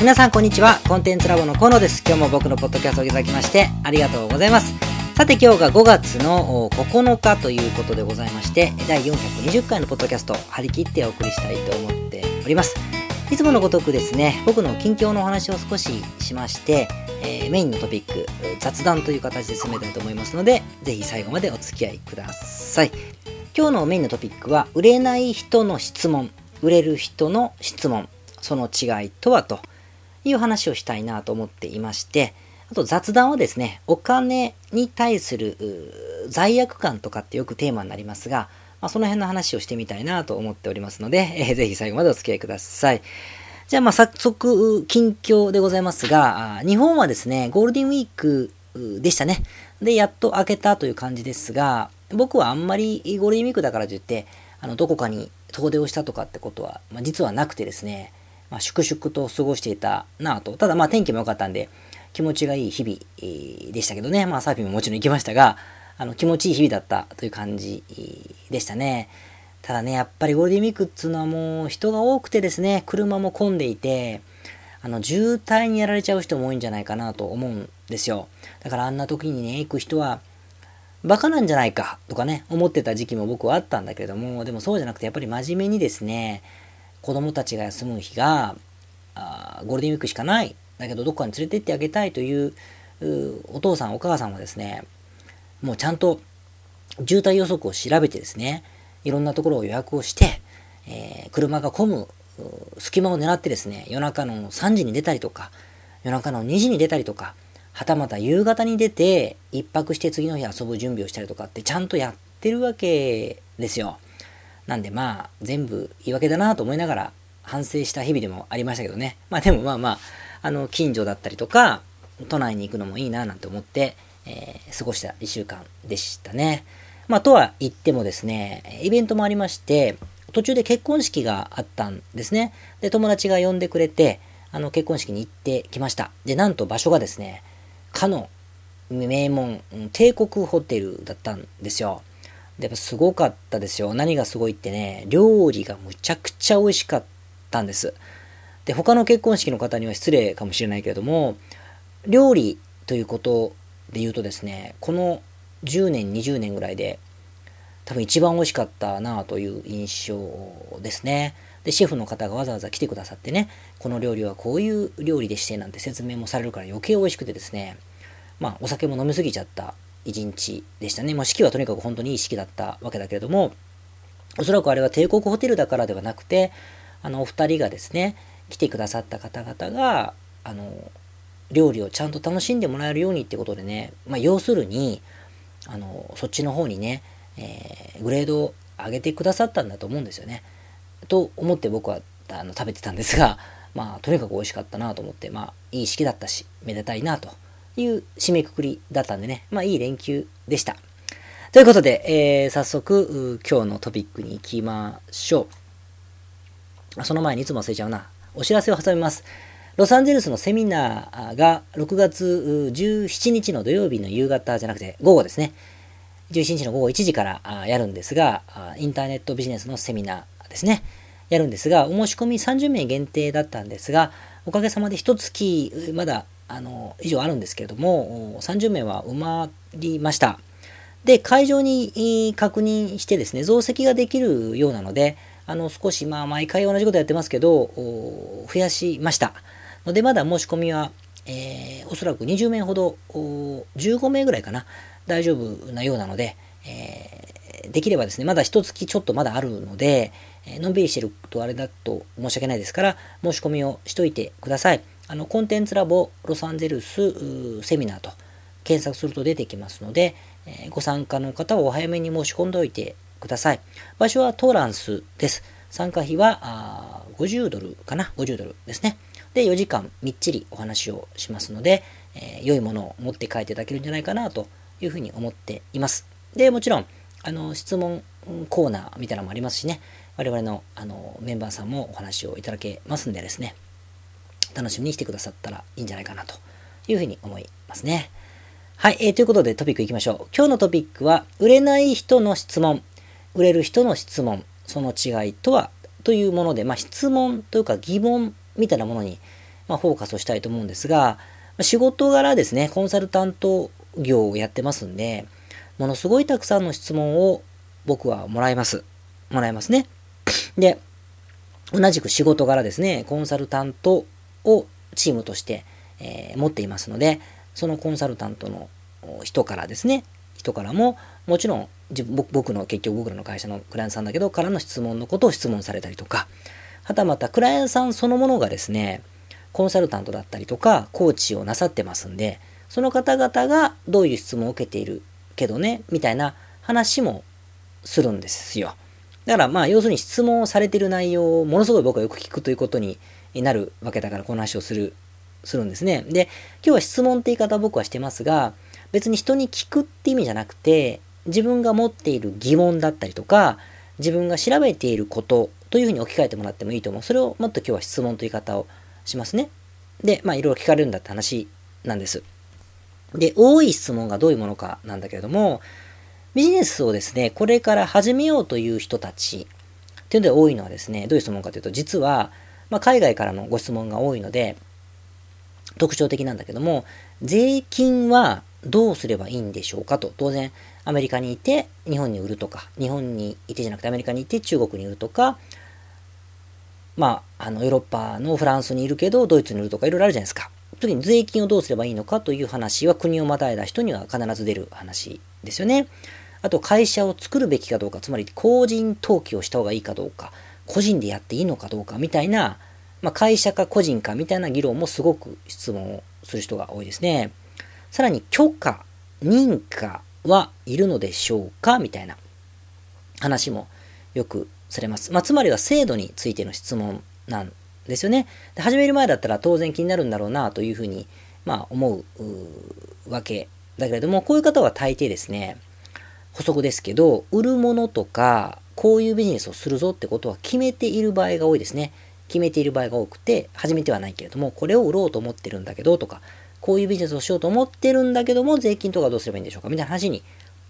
皆さんこんにちは。コンテンツラボの河野です。今日も僕のポッドキャストをいただきましてありがとうございます。さて今日が5月の9日ということでございまして、第420回のポッドキャスト、張り切ってお送りしたいと思っております。いつものごとくですね、僕の近況のお話を少ししまして、えーメインのトピック、雑談という形で進めたいと思いますので、ぜひ最後までお付き合いください。今日のメインのトピックは、売れない人の質問、売れる人の質問、その違いとはという話をしたいなと思っていまして、あと雑談はですね、お金に対する罪悪感とかってよくテーマになりますが、まあ、その辺の話をしてみたいなと思っておりますので、えーぜひ最後までお付き合いください。じゃあまあ早速、近況でございますが、日本はですね、ゴールデンウィークでしたね。で、やっと明けたという感じですが、僕はあんまりゴールデンウィークだからといって、あの、どこかに遠出をしたとかってことは、まあ、実はなくてですね、まあ、粛々と過ごしていたなぁと。ただまあ天気も良かったんで、気持ちがいい日々でしたけどね。まあサーフィンももちろん行きましたが、あの気持ちいい日々だったという感じでしたね。ただね、やっぱりゴールデンウィークっつうのはもう人が多くてですね、車も混んでいて、あの渋滞にやられちゃう人も多いんじゃないかなと思うんですよ。だからあんな時にね、行く人は、バカなんじゃないかとかね、思ってた時期も僕はあったんだけれども、でもそうじゃなくて、やっぱり真面目にですね、子供たちが休む日が、あーゴールデンウィークしかない。だけど、どっかに連れてってあげたいというお父さん、お母さんはですね、もうちゃんと渋滞予測を調べてですね、いろんなところを予約をして、えー車が混む隙間を狙ってですね、夜中の3時に出たりとか、夜中の2時に出たりとか、はたまた夕方に出て、一泊して次の日遊ぶ準備をしたりとかってちゃんとやってるわけですよ。なんでまあ、全部言い訳だなと思いながら反省した日々でもありましたけどね。まあでもまあまあ、あの、近所だったりとか、都内に行くのもいいななんて思って、えー過ごした1週間でしたね。まあ、とは言ってもですね、イベントもありまして、途中で結婚式があったんですね。で、友達が呼んでくれて、あの、結婚式に行ってきました。で、なんと場所がですね、かの名門、帝国ホテルだったんですよ。やっぱすごかったですよ。何がすごいってね、料理がむちゃくちゃ美味しかったんです。で、他の結婚式の方には失礼かもしれないけれども、料理ということで言うとですね、この10年、20年ぐらいで、多分一番美味しかったなという印象ですね。で、シェフの方がわざわざ来てくださってね、この料理はこういう料理でしてなんて説明もされるから余計美味しくてですね、まあお酒も飲みすぎちゃった一日でしたね。もう式はとにかく本当にいい式だったわけだけれども、おそらくあれは帝国ホテルだからではなくて、あのお二人がですね、来てくださった方々が、あの、料理をちゃんと楽しんでもらえるようにってことでね、まあ要するに、あの、そっちの方にね、えーグレードを上げてくださったんだと思うんですよね。と思って僕はあの食べてたんですが、まあ、とにかく美味しかったなと思って、まあ、いい式だったし、めでたいなという締めくくりだったんでね、まあ、いい連休でした。ということで、えー早速、今日のトピックに行きましょう。その前にいつも忘れちゃうな。お知らせを挟みます。ロサンゼルスのセミナーが6月17日の土曜日の夕方じゃなくて午後ですね。11日の午後1時からやるんですが、インターネットビジネスのセミナーですね。やるんですが、お申し込み30名限定だったんですが、おかげさまで一月、まだ、あの、以上あるんですけれども、30名は埋まりました。で、会場に確認してですね、増席ができるようなので、あの、少し、まあ、毎回同じことやってますけど、増やしました。ので、まだ申し込みは、えーおそらく20名ほど、15名ぐらいかな、大丈夫なようなので、えーできればですね、まだ一月ちょっとまだあるので、のんびりしてるとあれだと申し訳ないですから、申し込みをしといてください。あの、コンテンツラボロサンゼルスセミナーと検索すると出てきますので、えご参加の方はお早めに申し込んでおいてください。場所はトーランスです。参加費はあ50ドルかな ?50 ドルですね。で、4時間みっちりお話をしますので、えー良いものを持って帰っていただけるんじゃないかなというふうに思っています。で、もちろん、あの、質問コーナーみたいなのもありますしね、我々のあのメンバーさんもお話をいただけますんでですね、楽しみにしてくださったらいいんじゃないかなというふうに思いますね。はい、えーということでトピックいきましょう。今日のトピックは、売れない人の質問、売れる人の質問、その違いとはというもので、まあ、質問というか疑問みたいなものにまあ、フォーカスをしたいと思うんですが、仕事柄ですね、コンサルタント業をやってますんで、ものすごいたくさんの質問を僕はもらいます。もらいますね。で、同じく仕事柄ですね、コンサルタントをチームとして、えー、持っていますので、そのコンサルタントの人からですね、人からも、もちろん僕の結局僕らの会社のクライアントさんだけど、からの質問のことを質問されたりとか、はたまたクライアントさんそのものがですね、コンサルタントだったりとか、コーチをなさってますんで、その方々がどういう質問を受けているけどね、みたいな話もするんですよ。だからまあ要するに質問をされている内容をものすごい僕はよく聞くということにになるわけだからこの話をする、するんですね。で、今日は質問って言い方は僕はしてますが、別に人に聞くって意味じゃなくて、自分が持っている疑問だったりとか、自分が調べていることというふうに置き換えてもらってもいいと思う。それをもっと今日は質問という言い方をしますね。で、まあいろいろ聞かれるんだって話なんです。で、多い質問がどういうものかなんだけれども、ビジネスをですね、これから始めようという人たちっていうので多いのはですね、どういう質問かというと、実は、まあ、海外からのご質問が多いので、特徴的なんだけども、税金はどうすればいいんでしょうかと。当然、アメリカにいて日本に売るとか、日本にいてじゃなくてアメリカにいて中国に売るとか、まあ、あの、ヨーロッパのフランスにいるけど、ドイツにいるとかいろいろあるじゃないですか。時に税金をどうすればいいのかという話は国をまたいだ人には必ず出る話ですよね。あと会社を作るべきかどうか、つまり法人登記をした方がいいかどうか、個人でやっていいのかどうかみたいな、まあ、会社か個人かみたいな議論もすごく質問をする人が多いですね。さらに許可、認可はいるのでしょうかみたいな話もよくされます。まあ、つまりは制度についての質問なんですよね。で始める前だったら当然気になるんだろうなというふうに、まあ、思うわけだけれども、こういう方は大抵ですね、補足ですけど、売るものとか、こういうビジネスをするぞってことは決めている場合が多いですね。決めている場合が多くて、始めてはないけれども、これを売ろうと思ってるんだけどとか、こういうビジネスをしようと思ってるんだけども、税金とかどうすればいいんでしょうかみたいな話に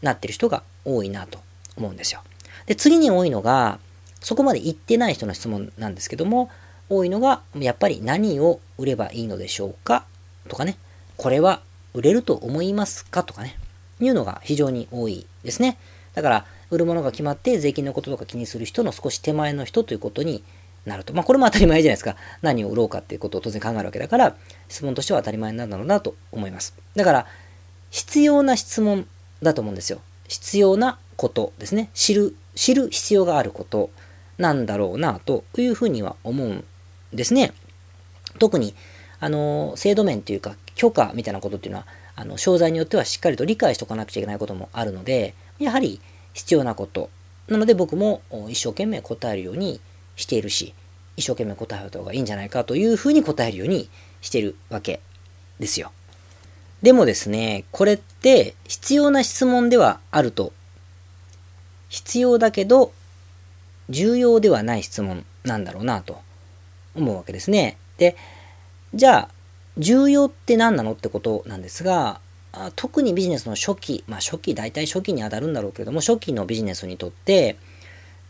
なってる人が多いなと思うんですよ。で、次に多いのが、そこまで言ってない人の質問なんですけども、多いのが、やっぱり何を売ればいいのでしょうかとかね。これは売れると思いますかとかね。いうのが非常に多いですね。だから、売るものが決まって税金のこととか気にする人の少し手前の人ということになると。まあ、これも当たり前じゃないですか。何を売ろうかっていうことを当然考えるわけだから、質問としては当たり前なんだろうなと思います。だから、必要な質問だと思うんですよ。必要なことですね。知る、知る必要があることなんだろうなというふうには思うんですね。特に、あの、制度面というか、許可みたいなことっていうのは、あの、商材によってはしっかりと理解しておかなくちゃいけないこともあるので、やはり必要なこと。なので僕も一生懸命答えるようにしているし、一生懸命答えた方がいいんじゃないかというふうに答えるようにしているわけですよ。でもですね、これって必要な質問ではあると。必要だけど、重要ではない質問なんだろうなと思うわけですね。で、じゃあ、重要って何なのってことなんですが、特にビジネスの初期、まあ初期、大体初期に当たるんだろうけれども、初期のビジネスにとって、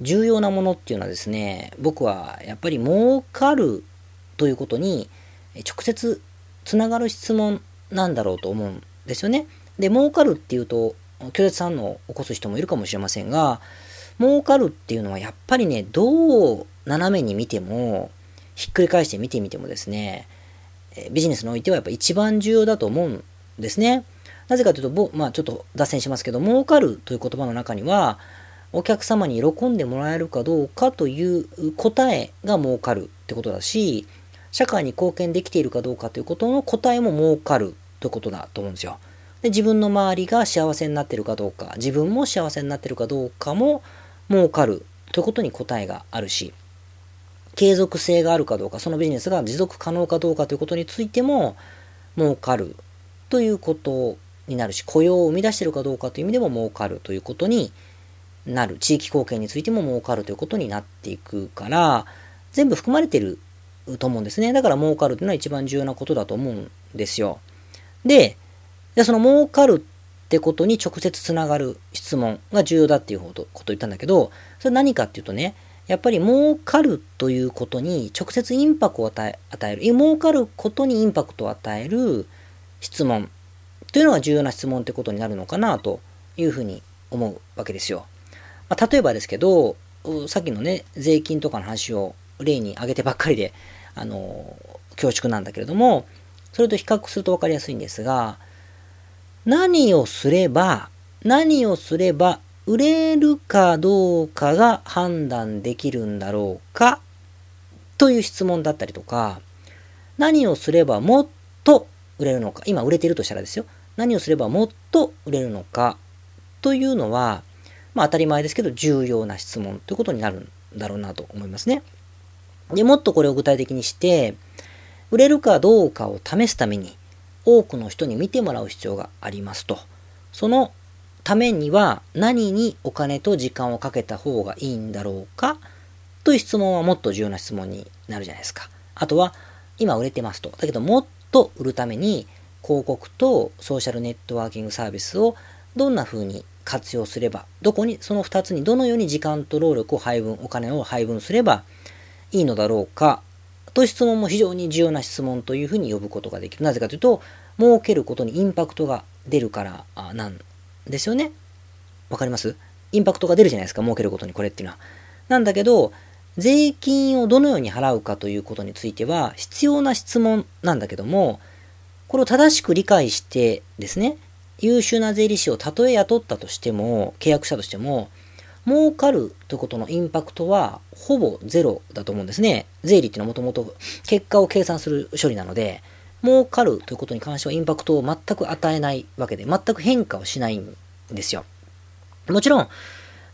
重要なものっていうのはですね、僕はやっぱり儲かるということに直接つながる質問なんだろうと思うんですよね。で、儲かるっていうと、拒絶反応を起こす人もいるかもしれませんが、儲かるっていうのはやっぱりね、どう斜めに見ても、ひっくり返して見てみてもですね、ビジネスにおいてはやっぱ一番重要だと思うんですね。なぜかというと、まあちょっと脱線しますけど、儲かるという言葉の中には、お客様に喜んでもらえるかどうかという答えが儲かるってことだし、社会に貢献できているかどうかということの答えも儲かるということだと思うんですよ。で、自分の周りが幸せになってるかどうか、自分も幸せになってるかどうかも儲かるということに答えがあるし、継続性があるかどうか、そのビジネスが持続可能かどうかということについても儲かるということになるし、雇用を生み出しているかどうかという意味でも儲かるということになる。地域貢献についても儲かるということになっていくから、全部含まれてると思うんですね。だから儲かるというのは一番重要なことだと思うんですよ。で、でその儲かるってことに直接つながる質問が重要だっていうことを言ったんだけど、それ何かっていうとね、やっぱり儲かるということに直接インパクトを与え与える、儲かることにインパクトを与える質問というのが重要な質問ってことになるのかなというふうに思うわけですよ。まあ、例えばですけど、さっきのね、税金とかの話を例に挙げてばっかりで、あの、恐縮なんだけれども、それと比較すると分かりやすいんですが、何をすれば、何をすれば売れるかどうかが判断できるんだろうかという質問だったりとか、何をすればもっと売れるのか、今売れてるとしたらですよ、何をすればもっと売れるのかというのは、まあ当たり前ですけど重要な質問ということになるんだろうなと思いますね。で、もっとこれを具体的にして、売れるかどうかを試すために多くの人に見てもらう必要がありますと。そのためには何にお金と時間をかけた方がいいんだろうかという質問はもっと重要な質問になるじゃないですか。あとは、今売れてますと。だけどもっと売るために広告とソーシャルネットワーキングサービスをどんな風に活用すれば、どこに、その2つにどのように時間と労力を配分、お金を配分すればいいのだろうか、と質問も非常に重要な質問というふうに呼ぶことができる。なぜかというと、儲けることにインパクトが出るからなんですよね。わかります？インパクトが出るじゃないですか、儲けることにこれっていうのは。なんだけど、税金をどのように払うかということについては必要な質問なんだけども、これを正しく理解してですね、優秀な税理士をたとえ雇ったとしても、契約したとしても、儲かるということのインパクトはほぼゼロだと思うんですね。税理っていうのはもともと結果を計算する処理なので、儲かるということに関してはインパクトを全く与えないわけで、全く変化をしないんですよ。もちろん、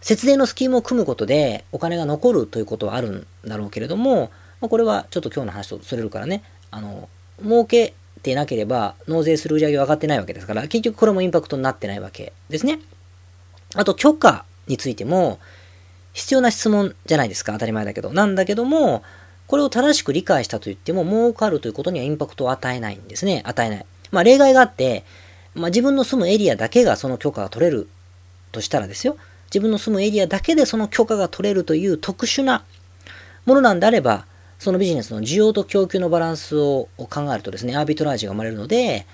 節税のスキームを組むことでお金が残るということはあるんだろうけれども、まあ、これはちょっと今日の話とそれるからね、あの、儲けてなければ納税する売り上げは上がってないわけですから、結局これもインパクトになってないわけですね。あと、許可についても、必要な質問じゃないですか。当たり前だけど。なんだけども、これを正しく理解したと言っても、儲かるということにはインパクトを与えないんですね。与えない。まあ、例外があって、まあ、自分の住むエリアだけがその許可が取れるとしたらですよ。自分の住むエリアだけでその許可が取れるという特殊なものなんであれば、そのビジネスの需要と供給のバランスを考えるとですね、アービトラージが生まれるので、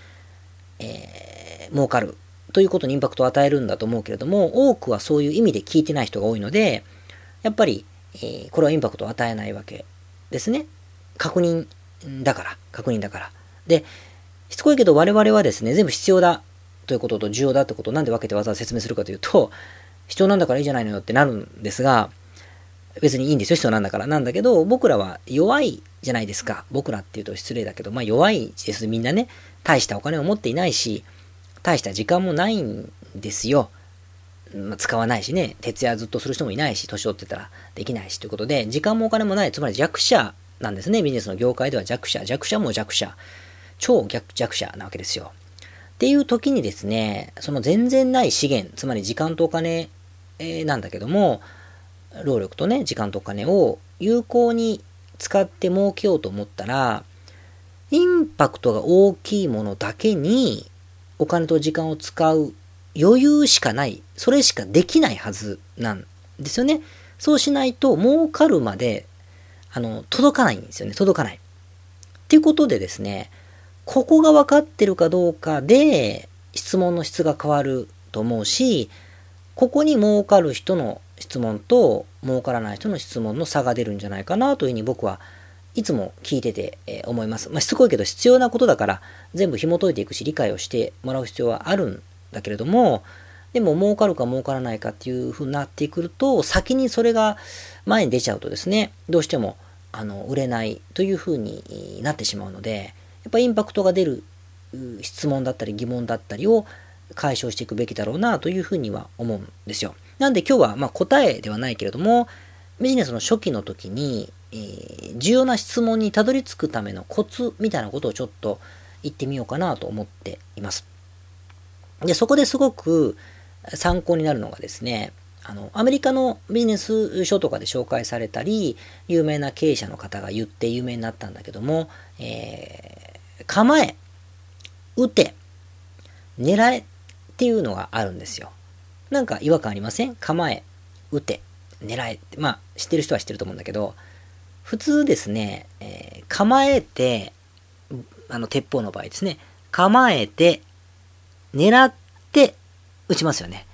えー、儲かるということにインパクトを与えるんだと思うけれども、多くはそういう意味で聞いてない人が多いので、やっぱり、えー、これはインパクトを与えないわけですね。確認だから、確認だから。で、しつこいけど我々はですね、全部必要だということと重要だってことをなんで分けてわざわざ説明するかというと、必要なんだからいいじゃないのよってなるんですが、別にいいんですよ、必要なんだから。なんだけど、僕らは弱いじゃないですか。僕らっていうと失礼だけど、まあ弱いです。みんなね、大したお金を持っていないし、大した時間もないんですよ。まあ、使わないしね、徹夜ずっとする人もいないし、年取ってたらできないしということで、時間もお金もない、つまり弱者なんですね。ビジネスの業界では弱者、弱者も弱者、超弱者なわけですよ。っていう時にですね、その全然ない資源、つまり時間とお金、えー、なんだけども、労力とね、時間とお金を有効に使って儲けようと思ったら、インパクトが大きいものだけにお金と時間を使う余裕しかない、それしかできないはずなんですよね。そうしないと儲かるまで、あの、届かないんですよね。届かない。っていうことでですね、ここが分かってるかどうかで質問の質が変わると思うし、ここに儲かる人の質問と儲からない人の質問の差が出るんじゃないかなというふうに僕はいつも聞いてて、思います。まあ、しつこいけど必要なことだから全部紐解いていくし理解をしてもらう必要はあるんだけれども、でも儲かるか儲からないかっていう風になってくると、先にそれが前に出ちゃうとですね、どうしてもあの売れないという風になってしまうので、やっぱインパクトが出る質問だったり疑問だったりを解消していくべきだろうなというふうには思うんですよ。なんで今日はま答えではないけれども、ビジネスの初期の時に、えー、重要な質問にたどり着くためのコツみたいなことをちょっと言ってみようかなと思っています。で、そこですごく参考になるのがですね、あの、アメリカのビジネス書とかで紹介されたり、有名な経営者の方が言って有名になったんだけども、えー、構え、打て、狙えっっていうのがあるんですよ。なんか違和感ありません？構え、打て。狙えって、まあ、知ってる人は知ってると思うんだけど、普通ですね、えー、構えて、あの、鉄砲の場合ですね、構えて、狙って撃ちますよね。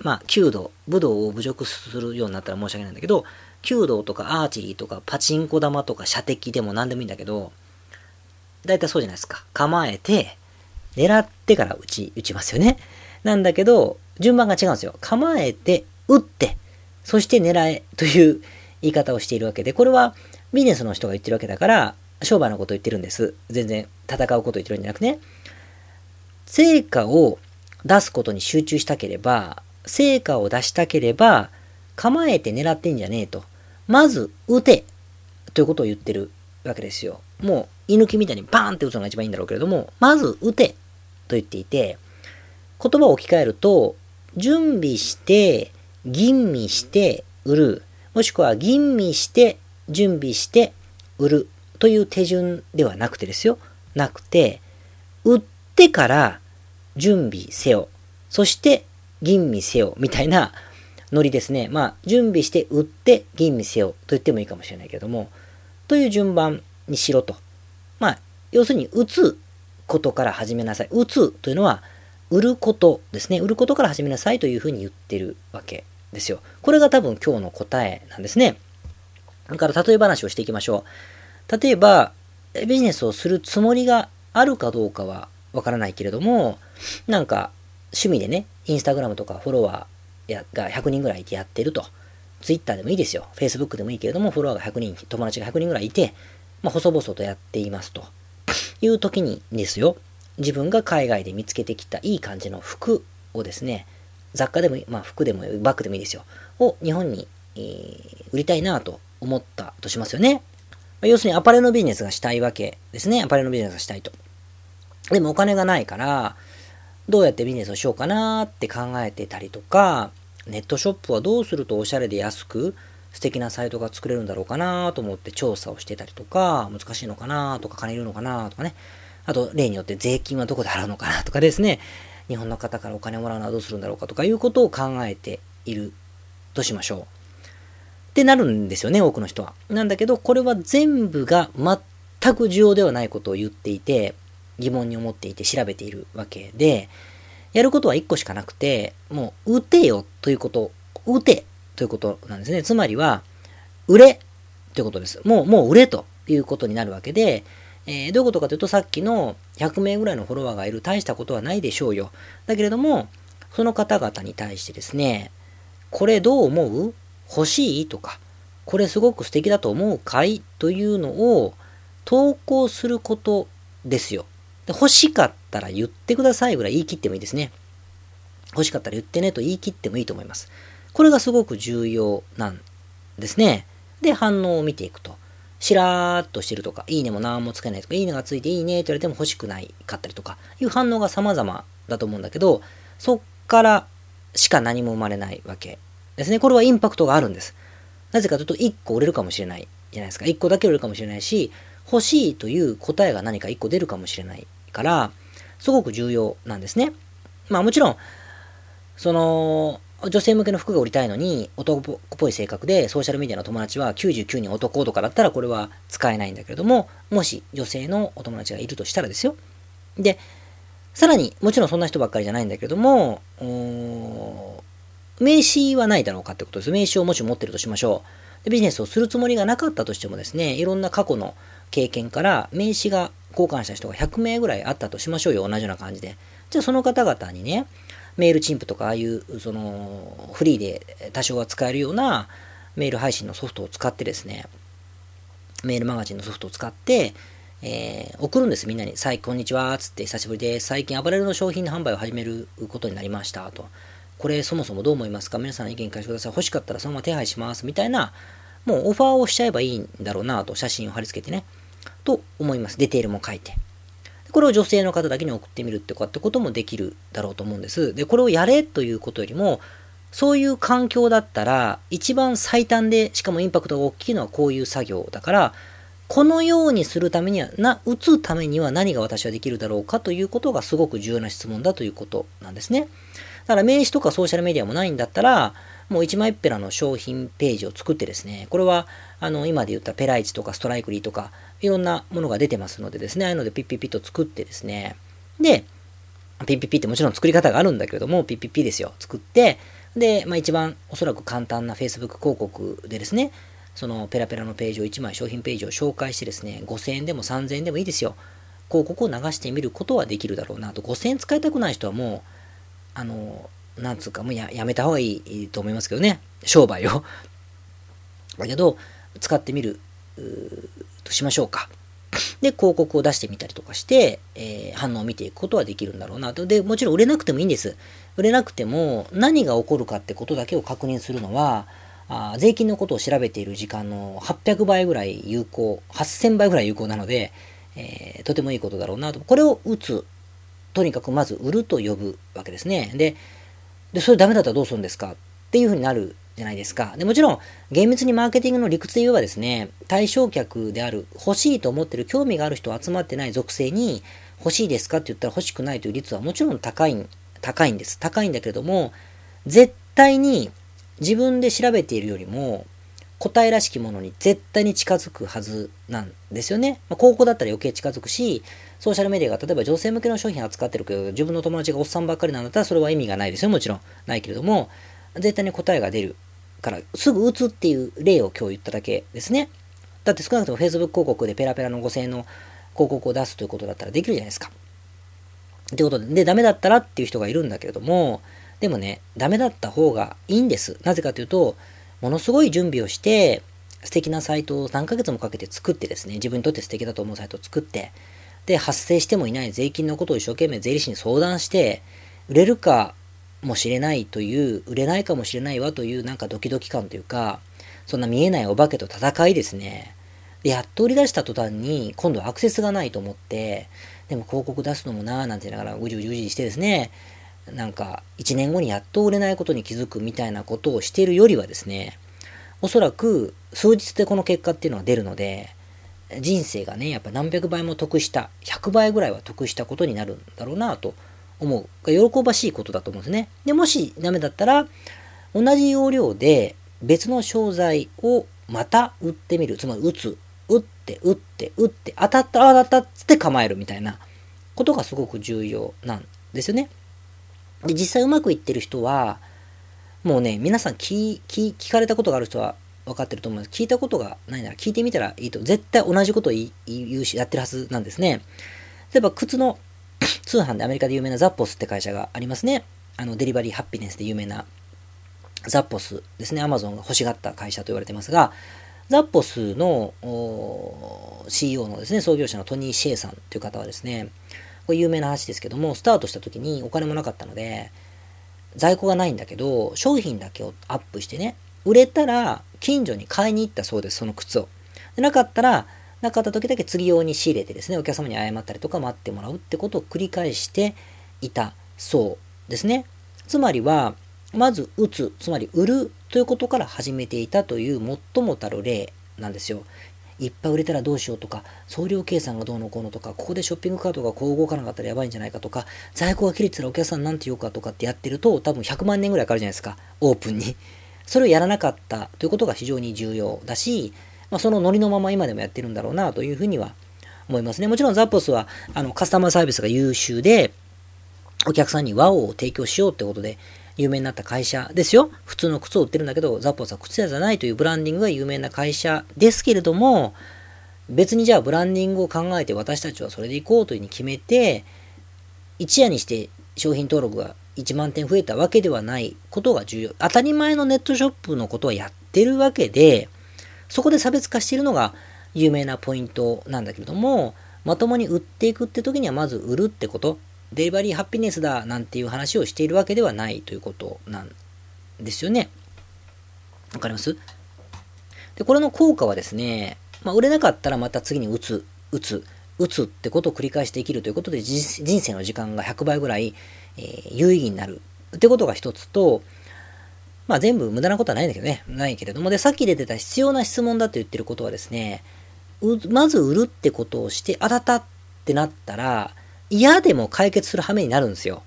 まあ、弓道、武道を侮辱するようになったら申し訳ないんだけど、弓道とかアーチェリーとかパチンコ玉とか射的でも何でもいいんだけど、大体そうじゃないですか。構えて、狙ってから撃ち、撃ちますよね。なんだけど、順番が違うんですよ。構えて、撃って、そして狙えという言い方をしているわけで、これはビジネスの人が言ってるわけだから、商売のこと言ってるんです。全然戦うこと言ってるんじゃなくね。成果を出すことに集中したければ、成果を出したければ、構えて狙ってんじゃねえと。まず、撃てということを言ってるわけですよ。もう、居抜きみたいにバーンって撃つのが一番いいんだろうけれども、まず撃て言っていて、言葉を置き換えると、準備して、吟味して、売る。もしくは、吟味して、準備して、売る。という手順ではなくてですよ。なくて、売ってから準備せよ。そして吟味せよ。みたいなノリですね。まあ、準備して売って吟味せよと言ってもいいかもしれないけども、という順番にしろと。まあ、要するに、打つことから始めなさい。打つというのは、売ることですね。売ることから始めなさいというふうに言ってるわけですよ。これが多分今日の答えなんですね。だから例え話をしていきましょう。例えば、ビジネスをするつもりがあるかどうかはわからないけれども、なんか趣味でね、インスタグラムとかフォロワーが100人ぐらいいてやってると。ツイッターでもいいですよ。Facebook でもいいけれども、フォロワーが100人、友達が100人ぐらいいて、まあ、細々とやっていますと。いう時にですよ、自分が海外で見つけてきたいい感じの服をですね、雑貨でも、まあ服でもバッグでもいいですよ。を日本に、えー、売りたいなと思ったとしますよね。要するにアパレルのビジネスがしたいわけですね。アパレルのビジネスがしたいと。でもお金がないから、どうやってビジネスをしようかなって考えてたりとか、ネットショップはどうするとおしゃれで安く素敵なサイトが作れるんだろうかなと思って調査をしてたりとか、難しいのかなとか、金いるのかなとかね。あと、例によって税金はどこで払うのかなとかですね。日本の方からお金をもらうのはどうするんだろうかとかいうことを考えているとしましょう。ってなるんですよね、多くの人は。なんだけど、これは全部が全く重要ではないことを言っていて、疑問に思っていて調べているわけで、やることは1個しかなくて、もう、打てよということ、打てということなんですね。つまりは、売れということです。もう、もう売れということになるわけで、えー、どういうことかというと、さっきの100名ぐらいのフォロワーがいる大したことはないでしょうよ。だけれども、その方々に対してですね、これどう思う？欲しい？とか、これすごく素敵だと思うかい？というのを投稿することですよ。で欲しかったら言ってくださいぐらい言い切ってもいいですね。欲しかったら言ってねと言い切ってもいいと思います。これがすごく重要なんですね。で、反応を見ていくと。しらーっとしてるとか、いいねも何もつけないとか、いいねがついていいねって言われても欲しくないかったりとか、いう反応が様々だと思うんだけど、そっからしか何も生まれないわけですね。これはインパクトがあるんです。なぜかというと、1個売れるかもしれないじゃないですか。1個だけ売れるかもしれないし、欲しいという答えが何か1個出るかもしれないから、すごく重要なんですね。まあもちろん、その、女性向けの服が売りたいのに、男っぽい性格で、ソーシャルメディアの友達は99人男とかだったら、これは使えないんだけれども、もし女性のお友達がいるとしたらですよ。で、さらに、もちろんそんな人ばっかりじゃないんだけれども、名刺はないだろうかってことです。名刺をもし持ってるとしましょう。でビジネスをするつもりがなかったとしてもですね、いろんな過去の経験から名刺が交換した人が100名ぐらいあったとしましょうよ。同じような感じで。じゃあその方々にね、メールチンプとかああいうそのフリーで多少は使えるようなメール配信のソフトを使ってですね、メールマガジンのソフトを使って、えー、送るんです、みんなに。さい、こんにちは、つって、久しぶりです。最近、アパレルの商品の販売を始めることになりました、と。これ、そもそもどう思いますか？皆さん意見返してください。欲しかったらそのまま手配します。みたいな、もうオファーをしちゃえばいいんだろうな、と、写真を貼り付けてね。と思います。ディテールも書いて。これを女性の方だけに送ってみるってかってこともできるだろうと思うんです。で、これをやれということよりも、そういう環境だったら、一番最短で、しかもインパクトが大きいのはこういう作業だから、このようにするためには、な、打つためには何が私はできるだろうかということがすごく重要な質問だということなんですね。だから名刺とかソーシャルメディアもないんだったら、もう一枚っぺらの商品ページを作ってですね、これは、あの、今で言ったペライチとかストライクリーとか、いろんなものが出てますのでですね、ああいうのでピッピッピッと作ってですね、で、ピッピッピってもちろん作り方があるんだけれども、ピッピッピですよ。作って、で、まあ一番おそらく簡単な Facebook 広告でですね、そのペラペラのページを1枚商品ページを紹介してですね、5000円でも3000円でもいいですよ。広告を流してみることはできるだろうなと。5000円使いたくない人はもう、あの、なんつうか、もうややめた方がいいと思いますけどね。商売を。だけど、使ってみるとしましょうか。で、広告を出してみたりとかして、えー、反応を見ていくことはできるんだろうなと。で、もちろん売れなくてもいいんです。売れなくても何が起こるかってことだけを確認するのは、あ税金のことを調べている時間の800倍ぐらい有効、8000倍ぐらい有効なので、えー、とてもいいことだろうなと。これを打つ。とにかくまず売ると呼ぶわけですね。で、でそれダメだったらどうするんですか？っていうふうになるじゃないですか。でもちろん、厳密にマーケティングの理屈で言えばですね、対象客である、欲しいと思ってる、興味がある人集まってない属性に、欲しいですかって言ったら欲しくないという率はもちろん高い、高いんです。高いんだけれども、絶対に自分で調べているよりも、答えらしきものに絶対に近づくはずなんですよね。まあ、高校だったら余計近づくし、ソーシャルメディアが例えば女性向けの商品扱ってるけど、自分の友達がおっさんばっかりなんだったらそれは意味がないですよ。もちろん。ないけれども、絶対に答えが出るから、すぐ打つっていう例を今日言っただけですね。だって少なくとも Facebook 広告でペラペラの5000円の広告を出すということだったらできるじゃないですか。ってことで、で、ダメだったらっていう人がいるんだけれども、でもね、ダメだった方がいいんです。なぜかというと、ものすごい準備をして、素敵なサイトを3ヶ月もかけて作ってですね、自分にとって素敵だと思うサイトを作って、で、発生してもいない税金のことを一生懸命税理士に相談して、売れるかもしれないという、売れないかもしれないわというなんかドキドキ感というか、そんな見えないお化けと戦いですね。で、やっと売り出した途端に、今度はアクセスがないと思って、でも広告出すのもなぁなんて言いながらうじうじうじしてですね、なんか1年後にやっと売れないことに気づくみたいなことをしているよりはですね、おそらく数日でこの結果っていうのは出るので、人生がね、やっぱ何百倍も得した、100倍ぐらいは得したことになるんだろうなと思う。喜ばしいことだと思うんですね。で、もしダメだったら、同じ要領で別の商材をまた売ってみる。つまり打つ。打って、打って、打って、当たった、当たったっって構えるみたいなことがすごく重要なんですよね。で、実際うまくいってる人は、もうね、皆さん聞聞聞かれたことがある人は分かってると思います。聞いたことがないなら聞いてみたらいいと。絶対同じことを言うし、やってるはずなんですね。例えば、靴の 通販でアメリカで有名なザッポスって会社がありますね。あの、デリバリーハッピネスで有名なザッポスですね。アマゾンが欲しがった会社と言われてますが、ザッポスの CEO のですね、創業者のトニー・シェイさんという方はですね、これ有名な話ですけども、スタートした時にお金もなかったので、在庫がないんだけど、商品だけをアップしてね、売れたら近所に買いに行ったそうです、その靴を。でなかったら、なかった時だけ次用に仕入れてですね、お客様に謝ったりとか待ってもらうってことを繰り返していたそうですね。つまりは、まず打つ、つまり売るということから始めていたという最もたる例なんですよ。いっぱい売れたらどうしようとか、送料計算がどうのこうのとか、ここでショッピングカートがこう動かなかったらやばいんじゃないかとか、在庫が切れてたらお客さんなんて言うかとかってやってると、多分100万年ぐらいかかるじゃないですか、オープンに。それをやらなかったということが非常に重要だし、まあ、そのノリのまま今でもやってるんだろうなというふうには思いますね。もちろんザポスはあのカスタマーサービスが優秀で、お客さんにワオを提供しようってことで、有名になった会社ですよ。普通の靴を売ってるんだけど、ザッポスは靴屋じゃないというブランディングが有名な会社ですけれども、別にじゃあブランディングを考えて私たちはそれで行こうというふうに決めて、一夜にして商品登録が1万点増えたわけではないことが重要。当たり前のネットショップのことはやってるわけで、そこで差別化しているのが有名なポイントなんだけれども、まともに売っていくって時にはまず売るってこと、デリバリーハピネスだなんていう話をしているわけではないということなんですよね。わかります？で、これの効果はですね、まあ、売れなかったらまた次に打つ、打つ、打つってことを繰り返して生きるということで人生の時間が100倍ぐらい、えー、有意義になるってことが一つと、まあ全部無駄なことはないんだけどね。ないけれども。で、さっき出てた必要な質問だと言ってることはですね、まず売るってことをして、あたたってなったら、嫌でも解決する羽目になるんですよ。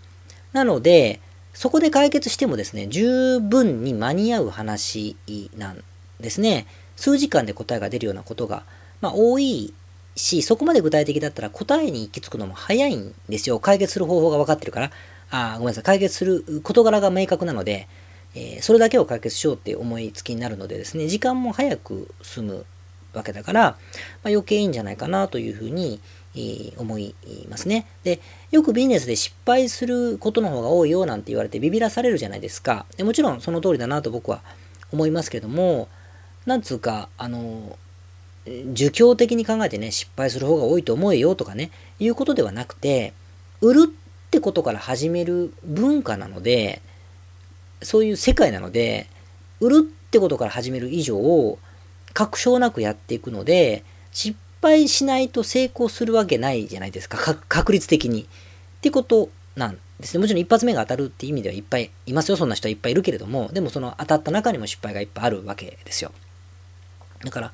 なので、そこで解決してもですね、十分に間に合う話なんですね。数時間で答えが出るようなことが、まあ、多いし、そこまで具体的だったら答えに行き着くのも早いんですよ。解決する方法が分かってるから。あごめんなさい。解決する事柄が明確なので、えー、それだけを解決しようって思いつきになるのでですね、時間も早く済むわけだから、まあ、余計いいんじゃないかなというふうに、思いますね。で、よくビジネスで失敗することの方が多いよなんて言われてビビらされるじゃないですか。でもちろんその通りだなと僕は思いますけども、なんつうか、あの、儒教的に考えてね、失敗する方が多いと思えよとかね、いうことではなくて、売るってことから始める文化なので、そういう世界なので、売るってことから始める以上、確証なくやっていくので、失敗しないと成功するわけないじゃないですか、確率的に。ってことなんですね。もちろん一発目が当たるって意味ではいっぱいいますよ。そんな人はいっぱいいるけれども、でもその当たった中にも失敗がいっぱいあるわけですよ。だから、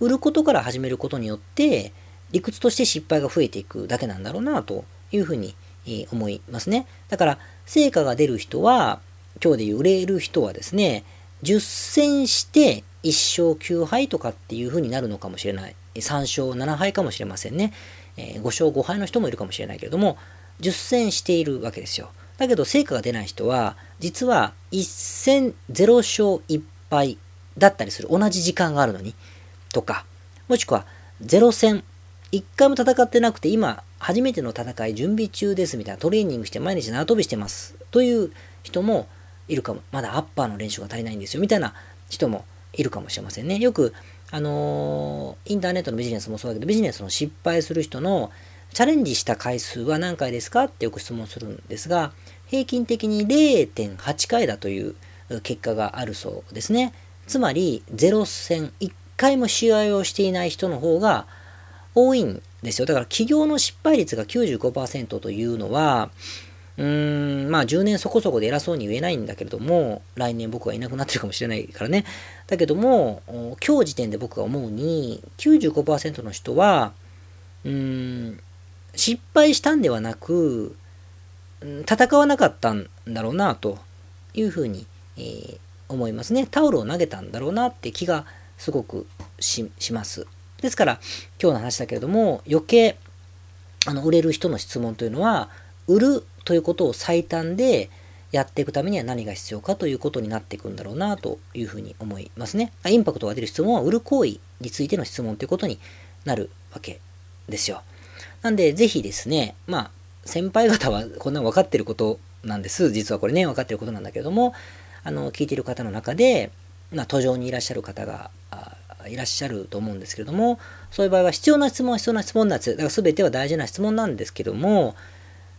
売ることから始めることによって、理屈として失敗が増えていくだけなんだろうなというふうに思いますね。だから、成果が出る人は、今日でいう売れる人はですね、10戦して1勝9敗とかっていう風になるのかもしれない。3勝7敗かもしれませんね。え、5勝5敗の人もいるかもしれないけれども、10戦しているわけですよ。だけど成果が出ない人は、実は1戦0勝1敗だったりする。同じ時間があるのに。とか、もしくは0戦、1回も戦ってなくて今初めての戦い準備中ですみたいなトレーニングして毎日縄跳びしてますという人もいるかも。まだアッパーの練習が足りないんですよみたいな人もいるかもしれませんね。よく、あのー、インターネットのビジネスもそうだけど、ビジネスの失敗する人のチャレンジした回数は何回ですかってよく質問するんですが、平均的に0.8回だという結果があるそうですね。つまり、0戦、1回も試合をしていない人の方が多いんですよ。だから企業の失敗率が95%というのは、うーん、まあ10年そこそこで偉そうに言えないんだけれども、来年僕がいなくなってるかもしれないからね。だけども、今日時点で僕が思うに、95%の人は、うーん、失敗したんではなく、戦わなかったんだろうな、というふうに、えー、思いますね。タオルを投げたんだろうなって気がすごくします。ですから、今日の話だけれども、余計、あの、売れる人の質問というのは、売るということを最短でやっていくためには何が必要かということになっていくんだろうなというふうに思いますね。インパクトが出る質問は売る行為についての質問ということになるわけですよ。なんで、ぜひですね、まあ、先輩方はこんな分かってることなんです。実はこれね、分かってることなんだけども、あの、聞いてる方の中で、まあ、途上にいらっしゃる方がいらっしゃると思うんですけれども、そういう場合は必要な質問は必要な質問なんです。だから全ては大事な質問なんですけども、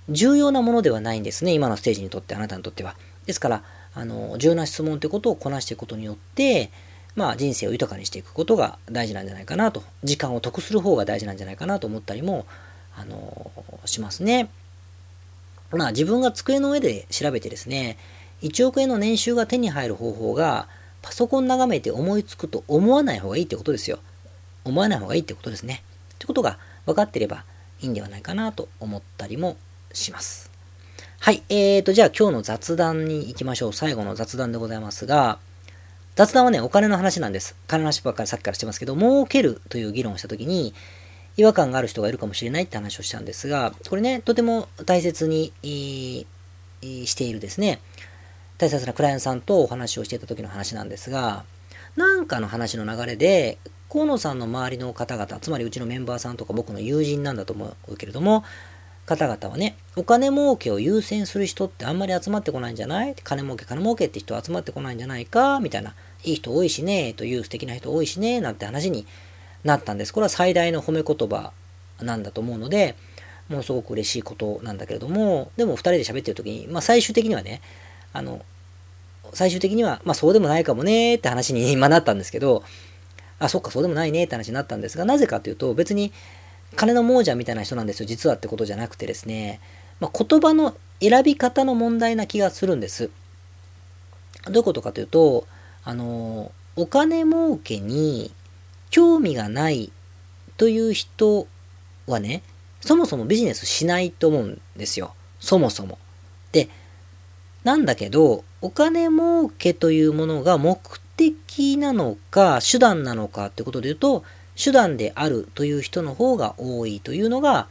重要なものではないんですね。今のステージにとって、あなたにとっては。ですから、あの、重要な質問ということをこなしていくことによって、まあ、人生を豊かにしていくことが大事なんじゃないかなと、時間を得する方が大事なんじゃないかなと思ったりも、あの、しますね。まあ、自分が机の上で調べてですね、1億円の年収が手に入る方法が、パソコン眺めて思いつくと思わない方がいいってことですよ。思わない方がいいってことですね。ってことが分かってればいいんではないかなと思ったりもします。はい。えーと、じゃあ今日の雑談に行きましょう。最後の雑談でございますが、雑談はね、お金の話なんです。金の話ばっかりさっきからしてますけど、儲けるという議論をしたときに、違和感がある人がいるかもしれないって話をしたんですが、これね、とても大切に、しているですね、大切なクライアントさんとお話をしていた時の話なんですが、なんかの話の流れで、河野さんの周りの方々、つまりうちのメンバーさんとか僕の友人なんだと思うけれども、方々はね、お金儲けを優先する人ってあんまり集まってこないんじゃない？金儲け、金儲けって人集まってこないんじゃないか？みたいな、いい人多いしね、という素敵な人多いしね、なんて話になったんです。これは最大の褒め言葉なんだと思うので、ものすごく嬉しいことなんだけれども、でも2人で喋ってる時に、まあ最終的にはね、あの、最終的には、まあそうでもないかもねって話に、まなったんですけど、あ、そっか、そうでもないねって話になったんですが、なぜかというと、別に金の亡者みたいな人なんですよ、実はってことじゃなくてですね、まあ、言葉の選び方の問題な気がするんです。どういうことかというと、あの、お金儲けに興味がないという人はね、そもそもビジネスしないと思うんですよ。そもそも。で、なんだけど、お金儲けというものが目的なのか、手段なのかってことで言うと、手段であるという人の方が多いというのが、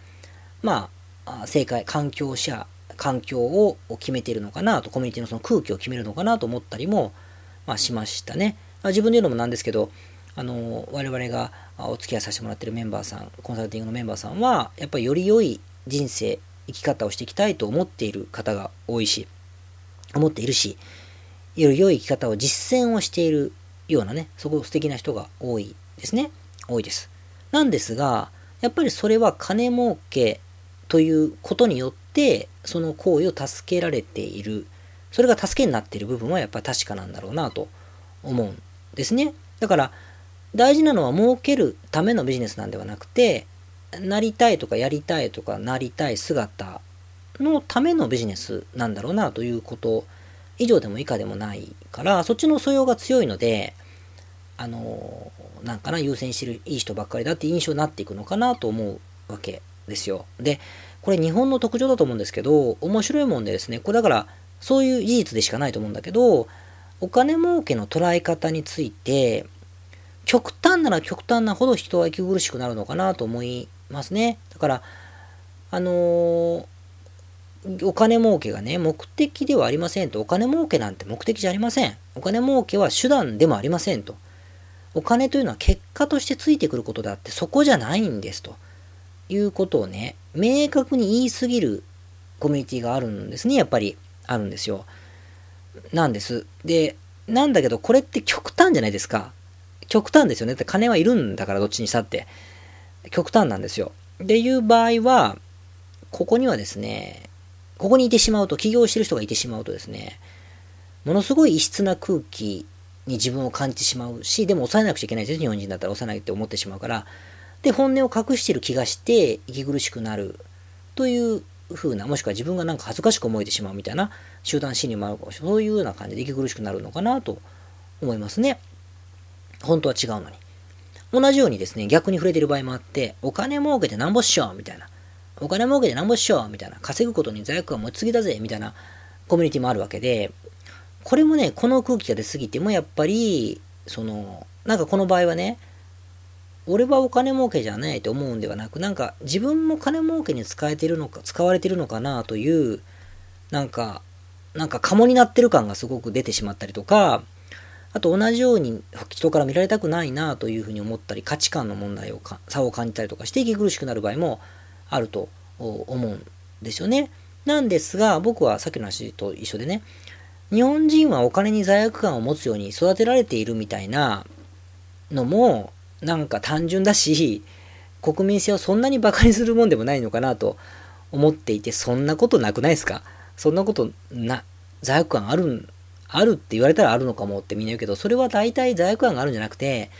まあ、正解、環境者、環境を決めているのかなと、コミュニティのその空気を決めるのかなと思ったりも、まあ、しましたね。自分で言うのもなんですけど、あの、我々がお付き合いさせてもらってるメンバーさん、コンサルティングのメンバーさんは、やっぱりより良い人生、生き方をしていきたいと思っている方が多いし、思っているし、より良い生き方を実践をしているようなね、そこ素敵な人が多いですね。多いです。なんですが、やっぱりそれは金儲けということによって、その行為を助けられている。それが助けになっている部分はやっぱり確かなんだろうなと思うんですね。だから、大事なのは儲けるためのビジネスなんではなくて、なりたいとかやりたいとかなりたい姿のためのビジネスなんだろうなということ以上でも以下でもないから、そっちの素養が強いので、あの、なんかな、優先してるいい人ばっかりだって印象になっていくのかなと思うわけですよ。で、これ日本の特徴だと思うんですけど、面白いもんでですね、これだから、そういう事実でしかないと思うんだけど、お金儲けの捉え方について、極端なら極端なほど人は息苦しくなるのかなと思いますね。だから、あのー、お金儲けがね、目的ではありませんと。お金儲けなんて目的じゃありません。お金儲けは手段でもありませんと。お金というのは結果としてついてくることであって、そこじゃないんですと。いうことをね、明確に言いすぎるコミュニティがあるんですね。やっぱりあるんですよ。なんです。で、なんだけど、これって極端じゃないですか。極端ですよね。だって金はいるんだから、どっちにしたって。極端なんですよ。でいう場合は、ここにはですね、ここにいてしまうと、起業してる人がいてしまうとですね、ものすごい異質な空気に自分を感じてしまうし、でも抑えなくちゃいけないですよ。日本人だったら抑えないって思ってしまうから。で、本音を隠してる気がして、息苦しくなるという風な、もしくは自分がなんか恥ずかしく思えてしまうみたいな集団心理もあるかもしれない。そういうような感じで息苦しくなるのかなと思いますね。本当は違うのに。同じようにですね、逆に触れてる場合もあって、お金儲けてなんぼっしょみたいな。お金儲けてなんぼっしょみたいな。稼ぐことに罪悪感持ちすぎだぜみたいなコミュニティもあるわけで、これもね、この空気が出すぎてもやっぱり、その、なんかこの場合はね、俺はお金儲けじゃないと思うんではなく、なんか自分も金儲けに使えてるのか、使われてるのかなという、なんか、なんかカモになってる感がすごく出てしまったりとか、あと同じように人から見られたくないなというふうに思ったり、価値観の問題をか差を感じたりとかして息苦しくなる場合もあると思うんですよね。なんですが、僕はさっきの話と一緒でね、日本人はお金に罪悪感を持つように育てられているみたいなのも、なんか単純だし、国民性をそんなに馬鹿にするもんでもないのかなと思っていて、そんなことなくないですか？そんなことな、罪悪感ある、あるって言われたらあるのかもってみんな言うけど、それは大体罪悪感があるんじゃなくて、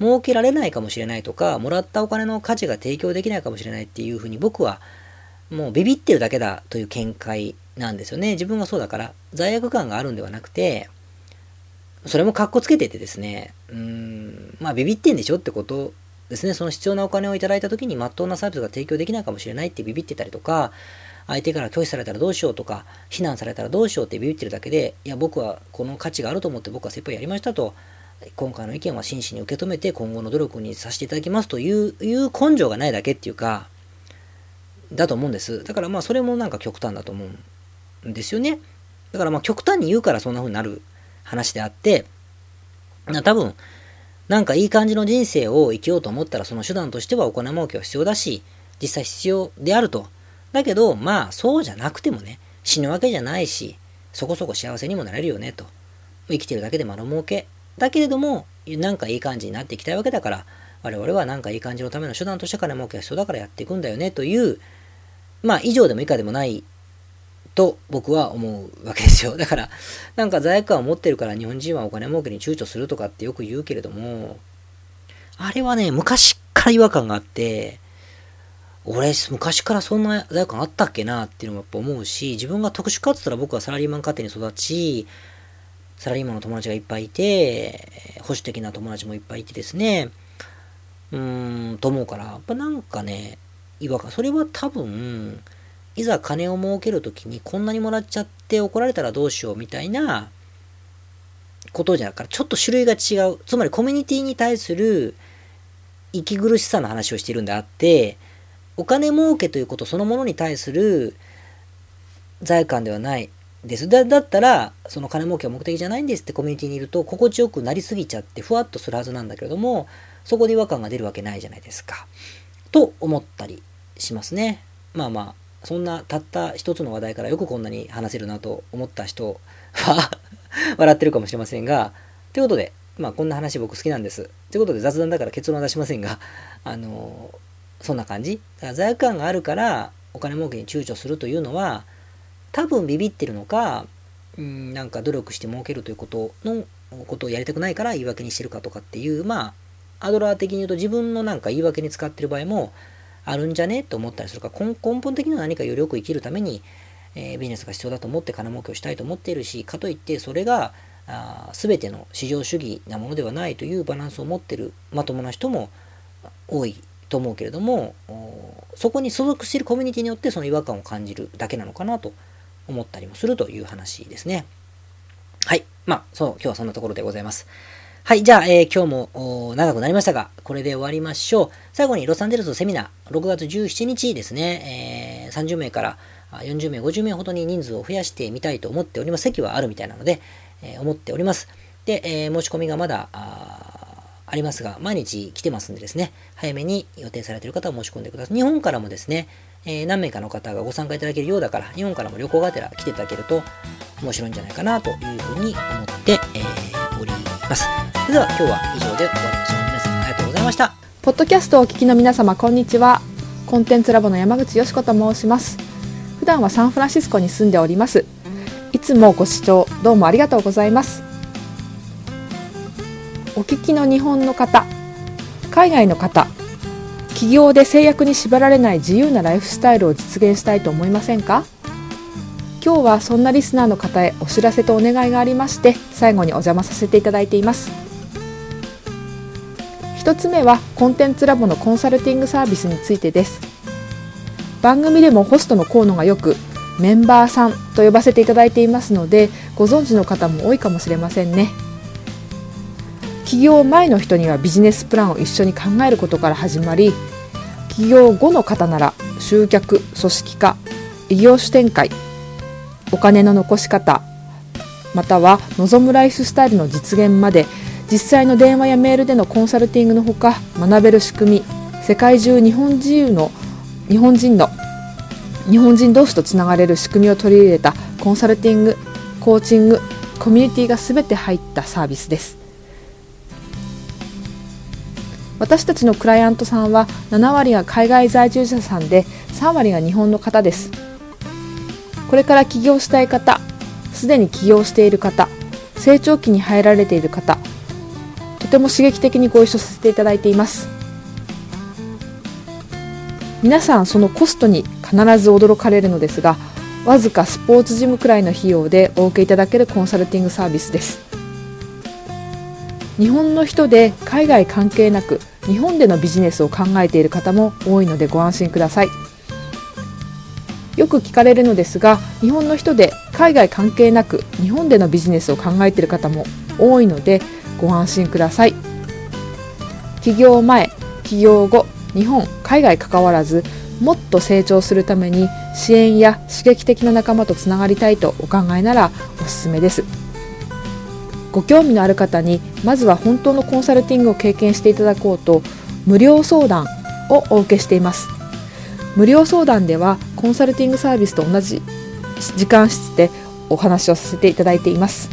儲けられないかもしれないとか、もらったお金の価値が提供できないかもしれないっていうふうに僕はもうビビってるだけだという見解なんですよね。自分がそうだから、罪悪感があるんではなくて、それもカッコつけててですね、うん、まあビビってんでしょってことですね。その必要なお金をいただいた時に真っ当なサービスが提供できないかもしれないってビビってたりとか、相手から拒否されたらどうしようとか、非難されたらどうしようってビビってるだけで、いや、僕はこの価値があると思って僕は切羽やりましたと、今回の意見は真摯に受け止めて今後の努力にさせていただきますといういう根性がないだけっていうか、だと思うんです。だからまあそれもなんか極端だと思うんですよね。だからまあ極端に言うからそんな風になる話であって、多分、なんかいい感じの人生を生きようと思ったらその手段としてはお金儲けは必要だし、実際必要であると。だけど、まあそうじゃなくてもね、死ぬわけじゃないし、そこそこ幸せにもなれるよねと。生きてるだけで丸儲け。だけれども、なんかいい感じになっていきたいわけだから、我々はなんかいい感じのための手段として金儲けが必要だからやっていくんだよねという、まあ以上でも以下でもないと僕は思うわけですよ。だから、なんか罪悪感を持ってるから日本人はお金儲けに躊躇するとかってよく言うけれども、あれはね、昔から違和感があって、俺、昔からそんな罪悪感あったっけなっていうのもやっぱ思うし、自分が特殊かって言ったら僕はサラリーマン家庭に育ち、サラリーマンの友達がいっぱいいて、保守的な友達もいっぱいいてですね、うーん、と思うから、やっぱなんかね、違和感、それは多分、いざ金を儲けるときにこんなにもらっちゃって怒られたらどうしようみたいなことじゃからちょっと種類が違う。つまりコミュニティに対する息苦しさの話をしているんであって、お金儲けということそのものに対する罪悪感ではないです。だだったら、その金儲けは目的じゃないんですってコミュニティにいると、心地よくなりすぎちゃって、ふわっとするはずなんだけれども、そこで違和感が出るわけないじゃないですか。と思ったりしますね。まあまあ、そんなたった一つの話題からよくこんなに話せるなと思った人は 笑ってるかもしれませんが、ということで、まあこんな話僕好きなんです。ということで雑談だから結論は出しませんが、あのそんな感じ。だから罪悪感があるからお金儲けに躊躇するというのは、多分ビビってるのか、うん、なんか努力して儲けるということのことをやりたくないから言い訳にしてるかとかっていう、まあ、アドラー的に言うと自分のなんか言い訳に使ってる場合もあるんじゃね？と思ったりするか根本的には何かよりよく生きるために、えー、ビジネスが必要だと思って金儲けをしたいと思っているしかといってそれがあ全ての市場主義なものではないというバランスを持ってるまともな人も多いと思うけれどもそこに所属しているコミュニティによってその違和感を感じるだけなのかなと思ったりもするという話ですね。はい。まあ、そう、今日はそんなところでございます。はい。じゃあ、えー、今日も長くなりましたが、これで終わりましょう。最後にロサンゼルスのセミナー、6月17日ですね、えー、30名から40名、50名ほどに人数を増やしてみたいと思っております。席はあるみたいなので、えー、思っております。で、え、申し込みがまだありますが、毎日来てますんでですね、早めに予定されている方は申し込んでください。日本からもですね、えー、何名かの方がご参加いただけるようだから、日本からも旅行がてら来ていただけると面白いんじゃないかなというふうに思って、えー、おります。それでは今日は以上で終わりましょう。皆さんありがとうございました。ポッドキャストをお聞きの皆様、こんにちは。コンテンツラボの山口よし子と申します。普段はサンフランシスコに住んでおります。いつもご視聴どうもありがとうございます。お聞きの日本の方、海外の方、企業で制約に縛られない自由なライフスタイルを実現したいと思いませんか？今日はそんなリスナーの方へお知らせとお願いがありまして最後にお邪魔させていただいています。一つ目はコンテンツラボのコンサルティングサービスについてです。番組でもホストの河野がよくメンバーさんと呼ばせていただいていますのでご存知の方も多いかもしれませんね。起業前の人にはビジネスプランを一緒に考えることから始まり起業後の方なら集客組織化異業種展開お金の残し方または望むライフスタイルの実現まで実際の電話やメールでのコンサルティングのほか学べる仕組み世界中日本人の日本人の日本人同士とつながれる仕組みを取り入れたコンサルティングコーチングコミュニティが全て入ったサービスです。私たちのクライアントさんは7割が海外在住者さんで3割が日本の方です。これから起業したい方すでに起業している方成長期に入られている方とても刺激的にご一緒させていただいています。皆さんそのコストに必ず驚かれるのですがわずかスポーツジムくらいの費用でお受けいただけるコンサルティングサービスです。日本の人で海外関係なく日本でのビジネスを考えている方も多いのでご安心ください。よく聞かれるのですが日本の人で海外関係なく日本でのビジネスを考えている方も多いのでご安心ください。起業前起業後日本海外関わらずもっと成長するために支援や刺激的な仲間とつながりたいとお考えならおすすめです。ご興味のある方にまずは本当のコンサルティングを経験していただこうと無料相談をお受けしています。無料相談ではコンサルティングサービスと同じ時間室でお話をさせていただいています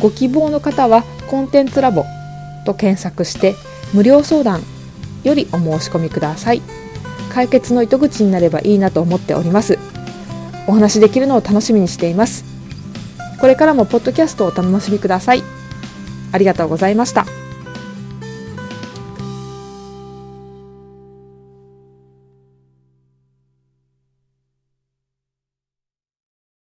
ご希望の方はコンテンツラボと検索して無料相談よりお申し込みください解決の糸口になればいいなと思っておりますお話できるのを楽しみにしていますこれからもポッドキャストをお楽しみください。ありがとうございました。